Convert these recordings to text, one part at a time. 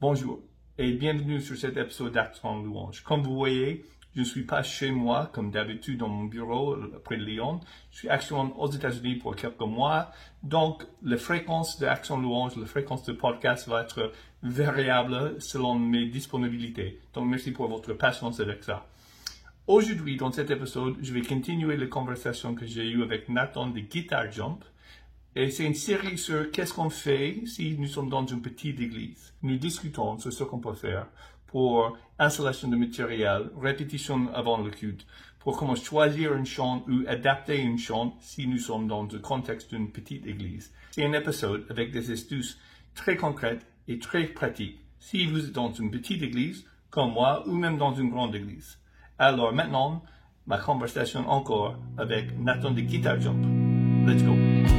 Bonjour et bienvenue sur cet épisode d'Action Louange. Comme vous voyez, je ne suis pas chez moi comme d'habitude dans mon bureau près de Lyon. Je suis actuellement aux États-Unis pour quelques mois. Donc, la fréquence d'Action Louange, la fréquence de podcast va être variable selon mes disponibilités. Donc, merci pour votre patience avec ça. Aujourd'hui, dans cet épisode, je vais continuer la conversation que j'ai eue avec Nathan de Guitar Jump. Et c'est une série sur qu'est-ce qu'on fait si nous sommes dans une petite église. Nous discutons sur ce qu'on peut faire pour installation de matériel, répétition avant le culte, pour comment choisir une chant ou adapter une chant si nous sommes dans le contexte d'une petite église. C'est un épisode avec des astuces très concrètes et très pratiques si vous êtes dans une petite église comme moi ou même dans une grande église. Alors maintenant, ma conversation encore avec Nathan de Guitar Jump. Let's go.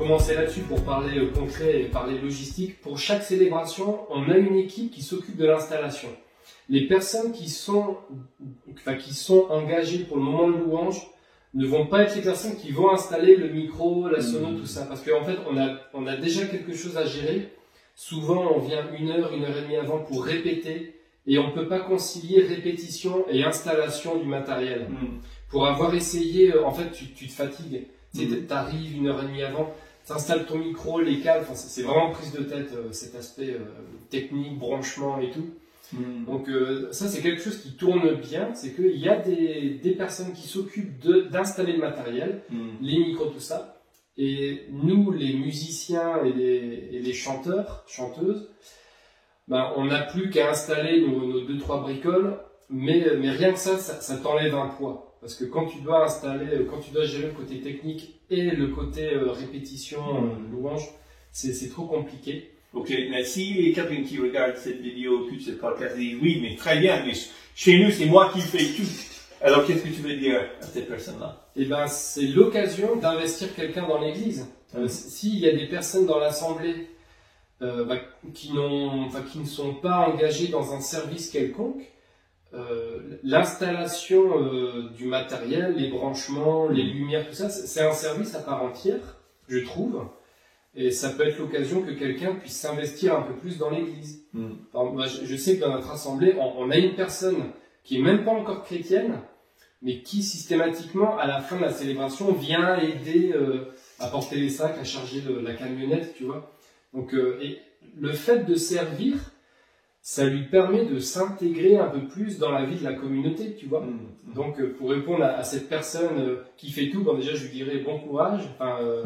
Commencer là-dessus pour parler euh, concret et parler logistique. Pour chaque célébration, on a une équipe qui s'occupe de l'installation. Les personnes qui sont, enfin, qui sont engagées pour le moment de louange ne vont pas être les personnes qui vont installer le micro, la sono, tout ça. Parce qu'en fait, on a, on a déjà quelque chose à gérer. Souvent, on vient une heure, une heure et demie avant pour répéter et on ne peut pas concilier répétition et installation du matériel. Pour avoir essayé, euh, en fait, tu, tu te fatigues. Tu arrives une heure et demie avant, tu installes ton micro, les câbles, c'est vraiment prise de tête, euh, cet aspect euh, technique, branchement et tout. Donc euh, ça, c'est quelque chose qui tourne bien, c'est qu'il y a des, des personnes qui s'occupent d'installer le matériel, les micros, tout ça. Et nous, les musiciens et les, et les chanteurs, chanteuses, ben, on n'a plus qu'à installer nos, nos deux, trois bricoles, mais, mais rien que ça, ça, ça t'enlève un poids. Parce que quand tu dois installer, quand tu dois gérer le côté technique et le côté euh, répétition, euh, louange, c'est trop compliqué. Ok, mais si quelqu'un qui regarde cette vidéo, tout ce podcast dit oui, mais très bien, mais chez nous, c'est moi qui fais tout. Alors, qu'est-ce que tu veux dire à cette personne-là? Et ben, c'est l'occasion d'investir quelqu'un dans l'église. Euh, S'il y a des personnes dans l'assemblée euh, bah, qui, n'ont- enfin, qui ne sont pas engagées dans un service quelconque, l'installation euh, du matériel, les branchements, les lumières, tout ça, c'est un service à part entière, je trouve. Et ça peut être l'occasion que quelqu'un puisse s'investir un peu plus dans l'église. Moi, je, sais que dans notre assemblée, on, on a une personne qui est même pas encore chrétienne, mais qui systématiquement, à la fin de la célébration, vient aider euh, à porter les sacs, à charger la camionnette, tu vois. Donc, euh, et le fait de servir, ça lui permet de s'intégrer un peu plus dans la vie de la communauté, tu vois. Donc, euh, pour répondre à, à cette personne euh, qui fait tout, bon, déjà, je lui dirais bon courage, euh,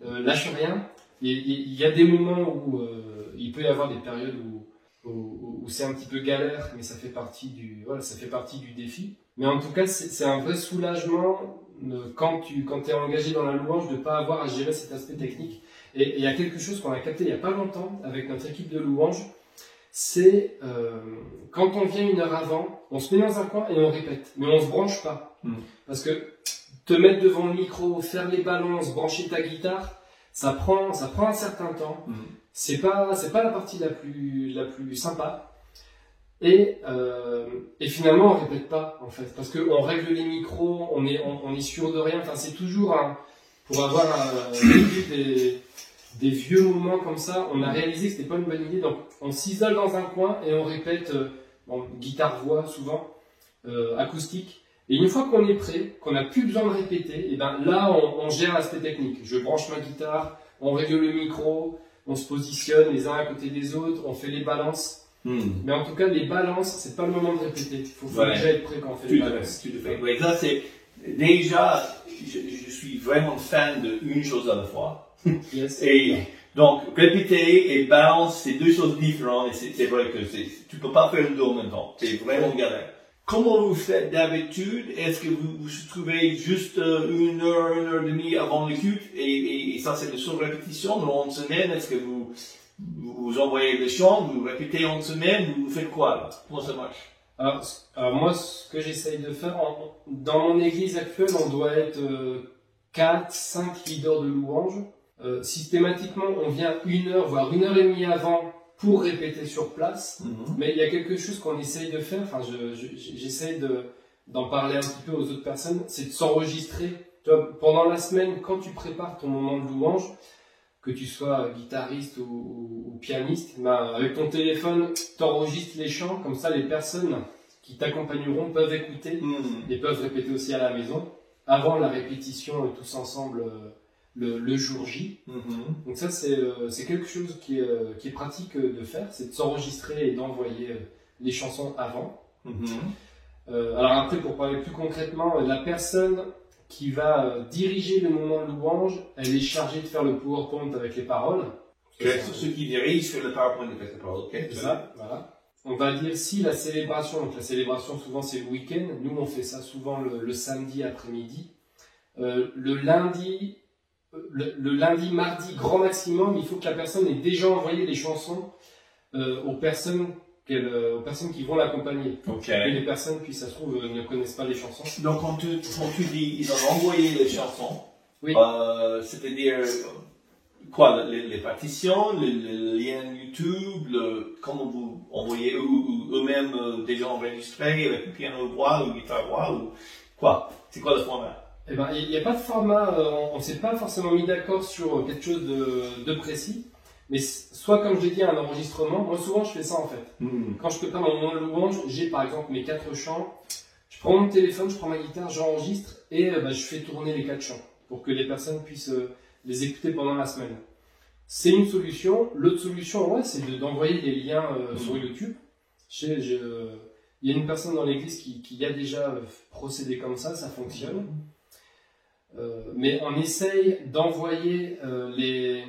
lâche rien. Il y a des moments où il peut y avoir des périodes où, où, où c'est un petit peu galère, mais ça fait partie du, voilà, ça fait partie du défi. Mais en tout cas, c'est un vrai soulagement quand tu quand es engagé dans la louange de pas avoir à gérer cet aspect technique. Et il y a quelque chose qu'on a capté il y a pas longtemps avec notre équipe de louange, c'est euh, quand on vient une heure avant, on se met dans un coin et on répète, mais on se branche pas. Mm. Parce que te mettre devant le micro, faire les balances, brancher ta guitare, ça prend, ça prend un certain temps. Mm. C'est pas, c'est pas la partie la plus, la plus sympa. Et, euh, et finalement, on répète pas, en fait. Parce qu'on règle les micros, on est, on, on est sûr de rien. Enfin, c'est toujours un, pour avoir vécu des, des vieux moments comme ça, on a réalisé que c'était pas une bonne idée. Donc, on s'isole dans un coin et on répète, euh, bon, guitare-voix souvent, euh, acoustique. Et une fois qu'on est prêt, qu'on n'a plus besoin de répéter, et ben là, on, on gère l'aspect technique. Je branche ma guitare, on règle le micro, on se positionne les uns à côté des autres, on fait les balances. Mais en tout cas, les balances, c'est pas le moment de répéter. Il faut, Ouais. déjà être prêt quand on fait Tout les balances. Oui, ça c'est déjà, je, je suis vraiment fan de une chose à la fois. Yes. Et donc, répéter et balance, c'est deux choses différentes et c'est vrai que tu peux pas faire les deux en même temps. C'est vraiment galère. Comment vous faites d'habitude? Est-ce que vous vous trouvez juste euh, une heure, une heure et demie avant le culte et, et, et ça c'est de sur-répétition dans une semaine? Est-ce que vous, vous envoyez les chants, vous répétez en semaine, vous faites quoi là? Comment ça marche? Alors, moi, ce que j'essaye de faire, en- dans mon église actuelle, on doit être 4, 5 leaders de louange. Euh, systématiquement, on vient une heure, voire une heure et demie avant pour répéter sur place. Mais il y a quelque chose qu'on essaye de faire, enfin, je- je- j'essaye de, d'en parler un petit peu aux autres personnes, c'est de s'enregistrer. Pendant la semaine, quand tu prépares ton moment de louange, que tu sois guitariste ou, ou- ou pianiste, ben, avec ton téléphone, t'enregistres les chants, comme ça les personnes qui t'accompagneront peuvent écouter. Hmm. et peuvent répéter aussi à la maison, avant la répétition tous ensemble euh, le, le jour J. Mhm. Donc ça, c'est euh, quelque chose qui est, euh, qui est pratique de faire, c'est de s'enregistrer et d'envoyer euh, les chansons avant. Mhm. Euh, alors après, pour parler plus concrètement, la personne qui va diriger le moment de louange, elle est chargée de faire le PowerPoint avec les paroles. Ok, sur ceux qui dirigent sur le PowerPoint de cette parole. Ok, C'est ça, voilà. On va dire si la célébration, donc la célébration souvent c'est le week-end, nous on fait ça souvent le, le samedi après-midi. Le lundi, le, le lundi, mardi, grand maximum, il faut que la personne ait déjà envoyé les chansons euh, aux personnes euh, aux personnes qui vont l'accompagner. Et les personnes, puis ça se trouve, euh, ne connaissent pas les chansons. Donc, quand tu, quand tu dis, ils ont envoyé les chansons, Oui. euh, c'est-à-dire, quoi, les, les partitions, les, les liens YouTube, le, comment vous envoyez, eux-mêmes euh, déjà enregistrés avec le piano voix ou guitare voix, ou quoi? C'est quoi le format? Eh ben, il n'y a pas de format, euh, on ne s'est pas forcément mis d'accord sur euh, quelque chose de, de précis. Mais soit, comme je l'ai dit, un enregistrement. Moi, souvent, je fais ça en fait. Hmm. Quand je prépare mon moment de louange, j'ai par exemple mes quatre chants. Je prends mon téléphone, je prends ma guitare, j'enregistre et euh, bah, je fais tourner les quatre chants pour que les personnes puissent euh, les écouter pendant la semaine. C'est une solution. L'autre solution, ouais, c'est de- d'envoyer des liens euh, Mhm. sur YouTube. Je sais, je- Il y a une personne dans l'église qui, qui a déjà procédé comme ça, ça fonctionne. Euh, mais on essaye d'envoyer euh, les.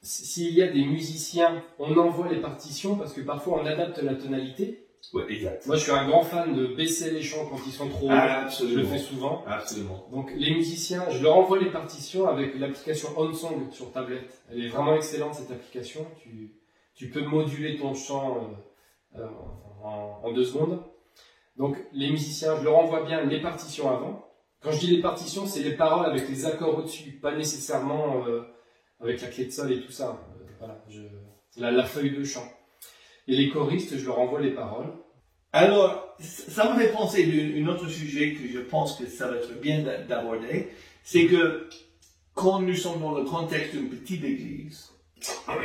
S'il y a des musiciens, on envoie les partitions parce que parfois on adapte la tonalité. Ouais, exact. Moi je suis un grand fan de baisser les chants quand ils sont trop hauts. Ah, Je le fais souvent. Absolument. Donc les musiciens, je leur envoie les partitions avec l'application OnSong sur tablette. Elle est vraiment excellente cette application. Tu, tu peux moduler ton chant euh, euh, en, en deux secondes. Donc les musiciens, je leur envoie bien les partitions avant. Quand je dis les partitions, c'est les paroles avec les accords au-dessus, pas nécessairement euh, avec la clé de sol et tout ça. Euh, voilà, je, la, la feuille de chant. Et les choristes, je leur envoie les paroles. Alors, ça me fait penser d'un autre sujet que je pense que ça va être bien d'a- d'aborder. C'est que quand nous sommes dans le contexte d'une petite église,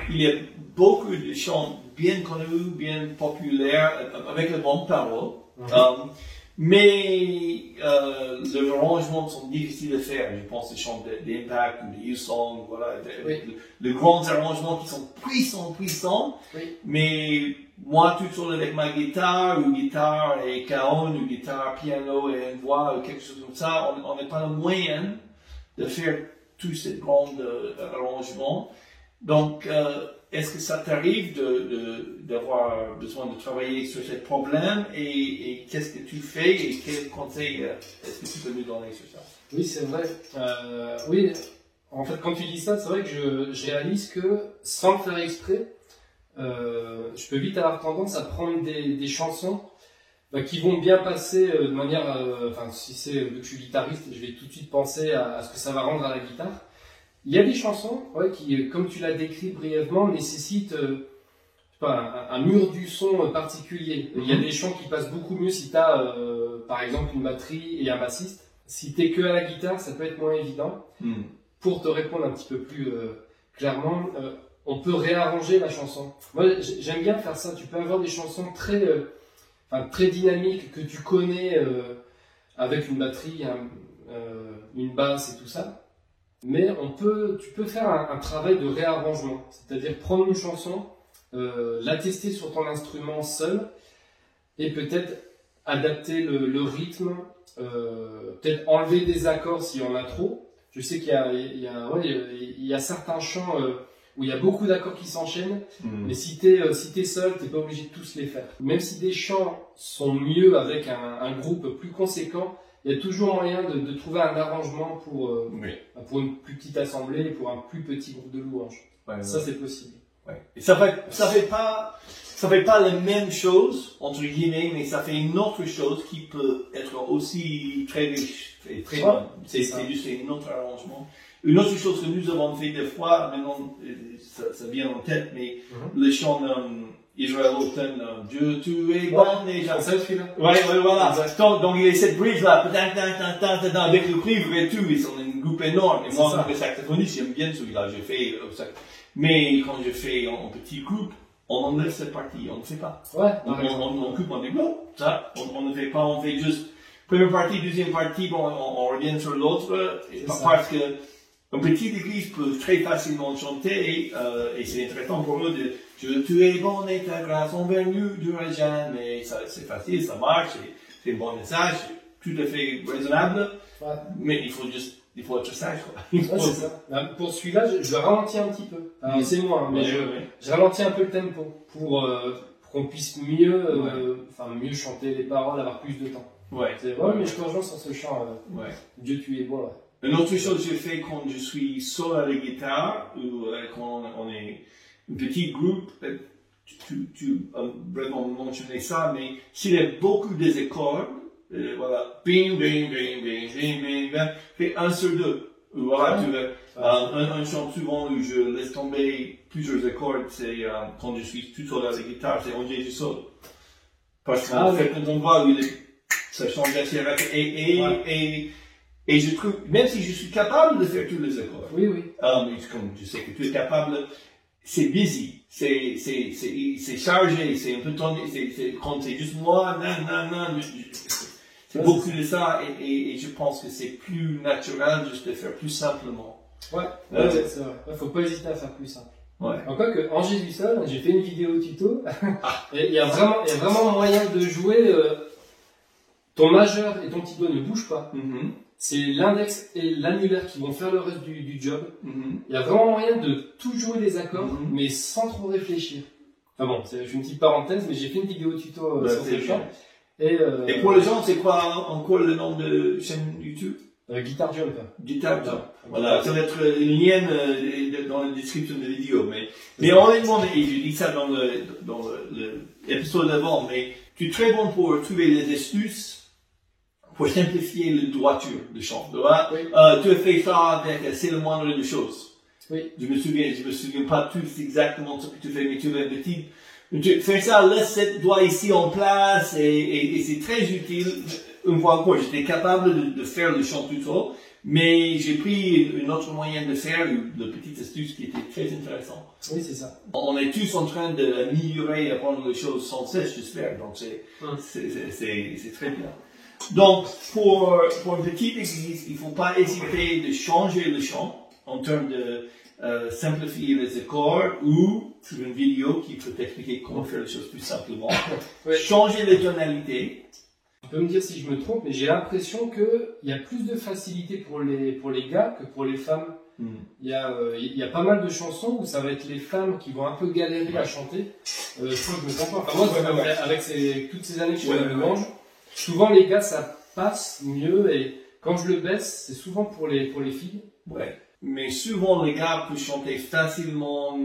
il y a beaucoup de chants bien connus, bien populaires, euh, avec les bonnes paroles. Euh, mais euh, les arrangements sont difficiles à faire. Je pense aux chants d'Impact ou de U-Song, voilà. de- Oui. de- de grands arrangements qui sont puissants, puissants. Oui. Mais moi, tout seul avec ma guitare, ou guitare et cajon, ou guitare, piano et une voix, ou quelque chose comme ça, on on n'a pas le moyen de faire tous ces grands euh, arrangements. Donc, euh, est-ce que ça t'arrive d'avoir besoin de travailler sur ce problème et, qu'est-ce que tu fais et quels conseils euh, est-ce que tu peux nous donner sur ça? Oui, c'est vrai. Euh, oui, en fait, quand tu dis ça, c'est vrai que je, je réalise que sans le faire exprès, je peux vite avoir tendance à prendre des, chansons bah, qui vont bien passer de manière. Enfin, si c'est vu que je suis guitariste, je vais tout de suite penser à ce que ça va rendre à la guitare. Il y a des chansons ouais, qui, euh, comme tu l'as décrit brièvement, nécessitent euh, pas, un, un mur du son euh, particulier. Il y a des chants qui passent beaucoup mieux si tu as, par exemple, une batterie et un bassiste. Si t'es que à la guitare, ça peut être moins évident. Pour te répondre un petit peu plus euh, clairement, euh, on peut réarranger la chanson. Moi, j'aime bien faire ça. Tu peux avoir des chansons très, euh, enfin, très dynamiques que tu connais euh, avec une batterie, un- euh, une basse et tout ça. Mais on peut, tu peux faire un, un travail de réarrangement, c'est-à-dire prendre une chanson, euh, la tester sur ton instrument seul, et peut-être adapter le, le rythme, euh, peut-être enlever des accords s'il y en a trop. Je sais qu'il y a, il y a, ouais, il y a certains chants euh, où il y a beaucoup d'accords qui s'enchaînent, mais si t'es euh, si t'es seul, t'es pas obligé de tous les faire. Même si des chants sont mieux avec un, un groupe plus conséquent, il y a toujours moyen de, de trouver un arrangement pour, euh, Oui. pour une plus petite assemblée, pour un plus petit groupe de louanges. Ouais, Ça, c'est possible. ouais. Et ça fait, ça fait pas, ça fait pas la même chose, entre guillemets, mais ça fait une autre chose qui peut être aussi très riche et très bonne. C'est juste un autre arrangement. Une autre chose que nous avons fait des fois, maintenant, euh, ça, ça vient en tête, mais Mhm. le chant euh, Israel Open, euh, Dieu, tu es bon et ça, celui-là. Ouais, ouais, voilà. Donc, donc, il y a cette tang, tang, avec le cuivre et tout, ils sont un groupe énorme. Et moi, en tant que saxophoniste, j'aime bien celui-là, j'ai fait, euh. Mais quand je fais en, petit groupe, on enlève cette partie, on ne fait pas. Ouais, On, on, on coupe, on dit non, ça, on, ne fait pas, on fait juste première partie, deuxième partie, bon, on, revient sur l'autre, ça. parce que une petite église peut très facilement chanter, euh, et c'est intéressant pour nous de Je tu es bon et ta grâce envers nous durera jamais. C'est facile, ça marche, c'est- un bon message, tout à fait raisonnable, Ouais. mais il faut juste, il faut être sage, quoi. Il faut- Ouais, ça. Bah, Pour celui-là, je, je le ralentis un petit peu. Mm. c'est moi, hein, mais Ouais, je, ralentis un peu le tempo pour, euh, pour qu'on puisse mieux, euh, enfin, mieux chanter les paroles, avoir plus de temps. Ouais. C'est ouais, mais je te rejoins sur ce chant. euh, Ouais. Dieu, tu es bon. Une autre chose que je fais quand je suis seul à la guitare, ou euh, quand on est un petit groupe, euh, tu, tu, tu as vraiment mentionné ça, mais s'il y a beaucoup des accords, euh, voilà, bing, bing, bing, bing, bing, bing, bing, fais un sur deux. Voilà, tu veux, euh, un, un chant souvent où je laisse tomber plusieurs accords, c'est euh, quand je suis tout seul à la guitare, c'est On Jésus seul. Parce qu'en Ah, oui. fait, quand on voit ça change assez rapide. Et, et, Ouais. et, et je trouve, même si je suis capable de faire tous les accords, Oui, oui. mais comme je sais que tu es capable, c'est busy, c'est, c'est, c'est, c'est chargé, c'est un peu tendu, c'est, c'est, quand c'est juste moi, nan, nan, nan, c'est beaucoup de ça, et, et, et je pense que c'est plus naturel juste de faire plus simplement. Ouais, Ouais. ouais, c'est vrai. Ouais, faut pas hésiter à faire plus simple. Ouais. Encore que, en Jésus seul, j'ai fait une vidéo tuto. il y a vraiment, il y a vraiment moyen de jouer. euh, ton majeur et ton petit doigt ne bougent pas. Mhm, C'est l'index et l'annulaire qui vont faire le reste du, du job. mhm. Il y a vraiment moyen de tout jouer les accords, Mhm. mais sans trop réfléchir. Enfin bon, c'est une petite parenthèse, mais j'ai fait une vidéo tuto euh, Ouais, sur ce. Et, euh, Et pour les gens, c'est quoi encore le nom de chaîne YouTube? Euh, Guitar Jump. Guitar Jump. Voilà, ça va être une lien euh, dans la description de la vidéo. Mais, mais honnêtement, et je dis ça dans le, dans le- le- l'épisode d'avant, mais tu es très bon pour trouver des astuces pour simplifier la droiture de chant. Tu vois? Oui. Euh, tu as fait ça avec, c'est le moindre des choses. Oui. Je me souviens, je me souviens pas tous exactement ce que tu fais, mais tu as une petite, tu fais ça, laisse cette doigt ici en place, et, et, et c'est très utile. Une fois encore, j'étais capable de, de faire le chant tout seul, mais j'ai pris une autre moyen de faire, une, petite astuce qui était très intéressante. Oui, c'est ça. On est tous en train d'améliorer et apprendre les choses sans cesse, j'espère, donc c'est, Hum. c'est très bien. Donc, pour, pour une petite église, il faut pas hésiter de changer le chant en termes de euh, simplifier les accords ou sur une vidéo qui peut t'expliquer comment faire les choses plus simplement. Ouais. Changer les tonalités. Tu peux me dire si je me trompe, mais j'ai l'impression qu'il y a plus de facilité pour les, pour les gars que pour les femmes. Il y, a, euh, il y a pas mal de chansons où ça va être les femmes qui vont un peu galérer à chanter. Euh, je crois que je me trompe pas. Enfin, moi, Ouais, ouais, ouais. avec ces- toutes ces années que je louange, souvent les gars ça passe mieux et quand je le baisse, c'est souvent pour les, pour les filles. Ouais. Mais souvent, les gars peuvent chanter facilement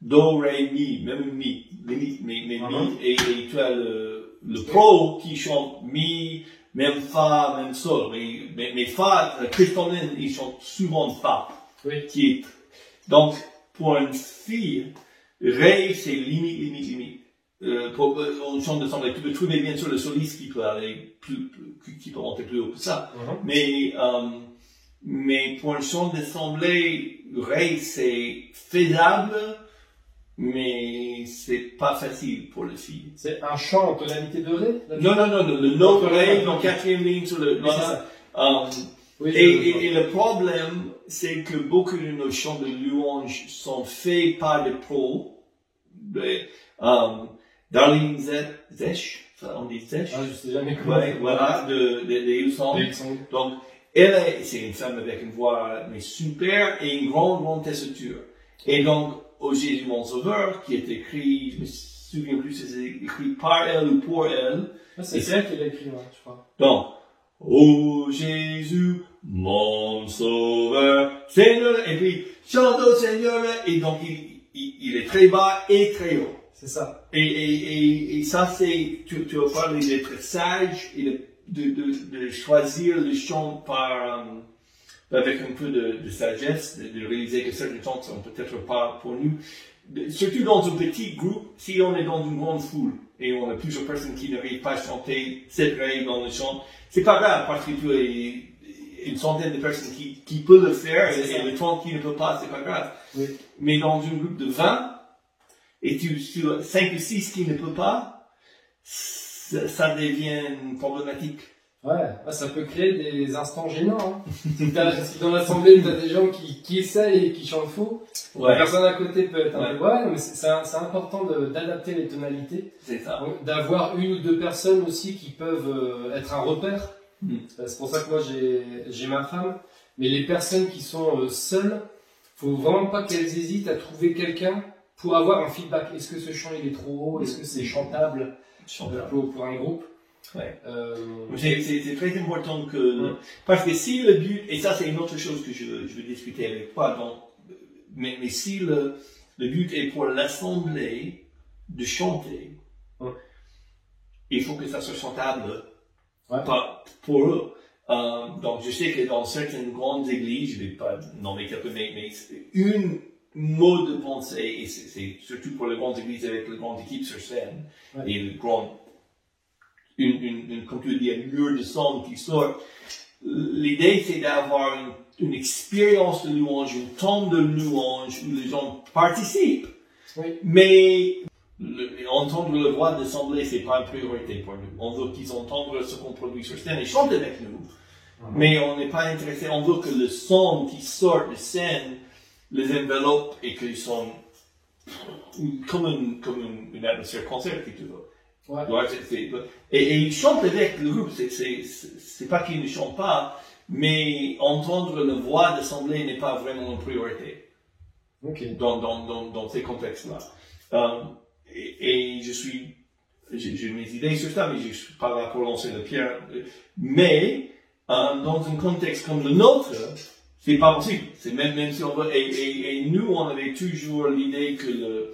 Do, Ré, Mi, même Mi, mais, mais Mhm. Mi, et, et tu as le, le pro qui chante Mi, même Fa, même Sol, mais, mais, mais Fa, euh, Christophe, il chante souvent Fa, Oui. qui est, donc, pour une fille, Ré, c'est limite, limite, limite. Euh, pour, euh, on chante ensemble, tu peux trouver bien sûr le soliste qui peut aller plus, plus- qui peut monter plus haut que ça. Mais, euh, mais pour un chant d'assemblée, Ré, c'est faisable, mais c'est pas facile pour les filles. C'est un chant en tonalité de là, Non, non, non, le, le note les- dans quatrième ligne sur le, voilà. Euh, Oui, et, et- et le problème, c'est que beaucoup de nos chants de louange sont faits par des pros. Des, euh, Darlene Ze- Zesch, ça, on dit Zesch? Ah, je sais jamais comment. Ouais, voilà, de, de, de Hillsong. Les sons. Donc, elle est, c'est une femme avec une voix mais super et une grande, grande tessiture. Et donc, au Jésus mon Sauveur, qui est écrit, je me souviens plus si c'est écrit par elle ou pour elle. Ah, c'est elle qui l'a écrit, ouais, je crois. Donc, Ô Jésus, mon Sauveur, Seigneur, et puis, chante au Seigneur, et donc il, il, il est très bas et très haut. C'est ça. Et, et, et, et ça, c'est, tu, tu as parlé d'être sage et de, de, de, de choisir le chant par, euh, avec un peu de, de sagesse, de, réaliser que certains chants sont peut-être pas pour nous. Surtout dans un petit groupe, si on est dans une grande foule et on a plusieurs personnes qui n'arrivent pas à chanter cette règle dans le chant, c'est pas grave parce que tu as une centaine de personnes qui, qui peuvent le faire et, et le 30 qui ne peut pas, c'est pas grave. Oui. Mais dans un groupe de 20, et tu, as 5 ou 6 qui ne peut pas, ça, devient problématique. Ouais, ouais, ça peut créer des instants gênants. Hein. si, dans l'assemblée, tu as des gens qui, qui essayent et qui chantent faux, la personne à côté peut être un peu. Ouais, mais c'est important d'adapter les tonalités. c'est ça. D'avoir une ou deux personnes aussi qui peuvent euh, être un repère. Mm. Euh, C'est pour ça que moi j'ai j'ai ma femme. Mais les personnes qui sont euh, seules, faut vraiment pas qu'elles hésitent à trouver quelqu'un pour avoir un feedback. Est-ce que ce chant il est trop haut? Est-ce que c'est chantable? Euh, pour, pour un groupe? Ouais. Euh, C'est très important que, Ouais. parce que si le but, et ça c'est une autre chose que je, je veux discuter avec toi, donc, mais, mais si le, le but est pour l'assemblée de chanter, Ouais. il faut que ça soit chantable Ouais. pas pour eux. Euh, donc je sais que dans certaines grandes églises, je ne vais pas nommer quelques, mais, mais une mode de pensée, et c'est surtout pour les grandes églises avec les grandes équipes sur scène, Ouais. et le grand, une, une, une, comme tu dis, un mur de son qui sort. L'idée, c'est d'avoir une, une expérience de louange, un temps de louange où les gens participent. Mais le- entendre le voix d'assemblée, c'est pas une priorité pour nous. On veut qu'ils entendent ce qu'on produit sur scène et chantent avec nous. Mais on n'est pas intéressé, on veut que le son qui sort de scène les enveloppe et qu'ils sont comme une, comme une, une atmosphère concert, si tu veux. Ouais. Ouais, et, et ils chantent avec le groupe, c'est, c'est, c'est c'est pas qu'ils ne chantent pas, mais entendre la voix d'assemblée n'est pas vraiment une priorité dans, dans, dans, dans ces contextes-là. Euh, et, et je suis, j'ai, mes idées sur ça, mais je suis pas là pour lancer la pierre. Mais, euh, dans un contexte comme le nôtre, c'est pas possible. C'est même, même si on veut, et, et, et nous, on avait toujours l'idée que le,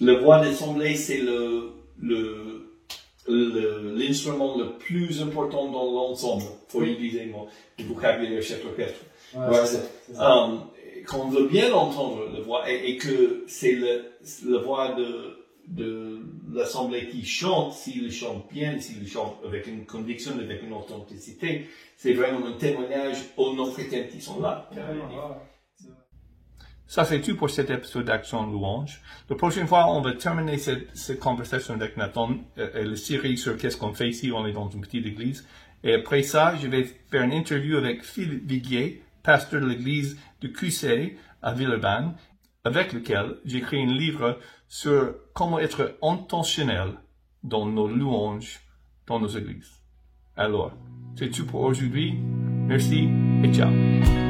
le voix d'assemblée, c'est le, le, le- l'instrument le plus important dans l'ensemble, pour utiliser le le vocabulaire chef d'orchestre. Ouais. Um, qu'on veut bien entendre la voix et, et que c'est le, la voix de, de l'assemblée qui chante, s'il chante bien, s'il chante avec une conviction, avec une authenticité, c'est vraiment un témoignage aux non-chrétiens qui sont là. Ça, c'est tout pour cet épisode d'Action Louange. La prochaine fois, on va terminer cette, cette conversation avec Nathan euh, et la série sur qu'est-ce qu'on fait ici. On est dans une petite église. Et après ça, je vais faire une interview avec Philippe Viguier, pasteur de l'église de QC à Villeurbanne, avec lequel créé un livre sur comment être intentionnel dans nos louanges dans nos églises. Alors, c'est tout pour aujourd'hui. Merci et ciao.